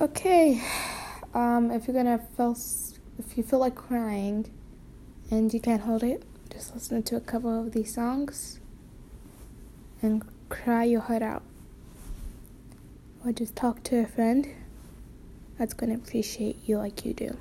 Okay, um, if you're gonna feel, if you feel like crying, and you can't hold it, just listen to a couple of these songs, and cry your heart out. Or just talk to a friend that's gonna appreciate you like you do.